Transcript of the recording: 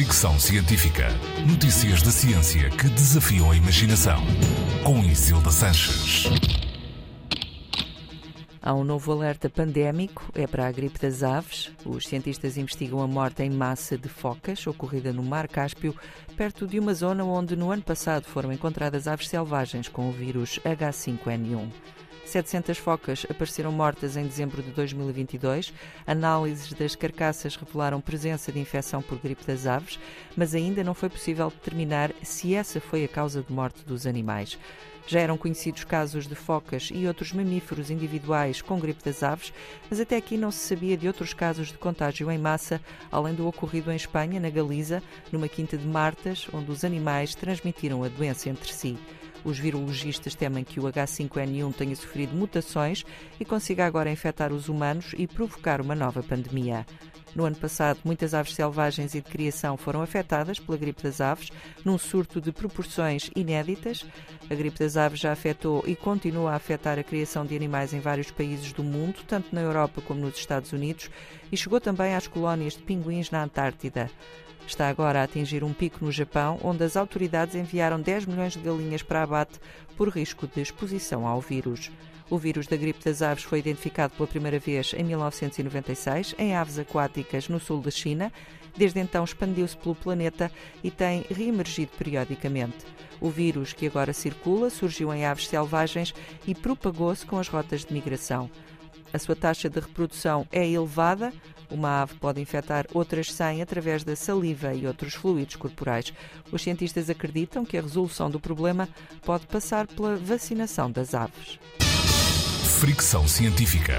Fricção Científica. Notícias da ciência que desafiam a imaginação. Com Isilda Sanches. Há um novo alerta pandémico, é para a gripe das aves. Os cientistas investigam a morte em massa de focas ocorrida no Mar Cáspio, perto de uma zona onde no ano passado foram encontradas aves selvagens com o vírus H5N1. 700 focas apareceram mortas em dezembro de 2022. Análises das carcaças revelaram presença de infecção por gripe das aves, mas ainda não foi possível determinar se essa foi a causa de morte dos animais. Já eram conhecidos casos de focas e outros mamíferos individuais com gripe das aves, mas até aqui não se sabia de outros casos de contágio em massa, além do ocorrido em Espanha, na Galiza, numa quinta de Martas, onde os animais transmitiram a doença entre si. Os virologistas temem que o H5N1 tenha sofrido mutações e consiga agora infectar os humanos e provocar uma nova pandemia. No ano passado, muitas aves selvagens e de criação foram afetadas pela gripe das aves, num surto de proporções inéditas. A gripe das aves já afetou e continua a afetar a criação de animais em vários países do mundo, tanto na Europa como nos Estados Unidos, e chegou também às colónias de pinguins na Antártida. Está agora a atingir um pico no Japão, onde as autoridades enviaram 10 milhões de galinhas para abate por risco de exposição ao vírus. O vírus da gripe das aves foi identificado pela primeira vez em 1996 em aves aquáticas no sul da China. Desde então expandiu-se pelo planeta e tem reemergido periodicamente. O vírus que agora circula surgiu em aves selvagens e propagou-se com as rotas de migração. A sua taxa de reprodução é elevada. Uma ave pode infectar outras 100 através da saliva e outros fluidos corporais. Os cientistas acreditam que a resolução do problema pode passar pela vacinação das aves. Fricção Científica.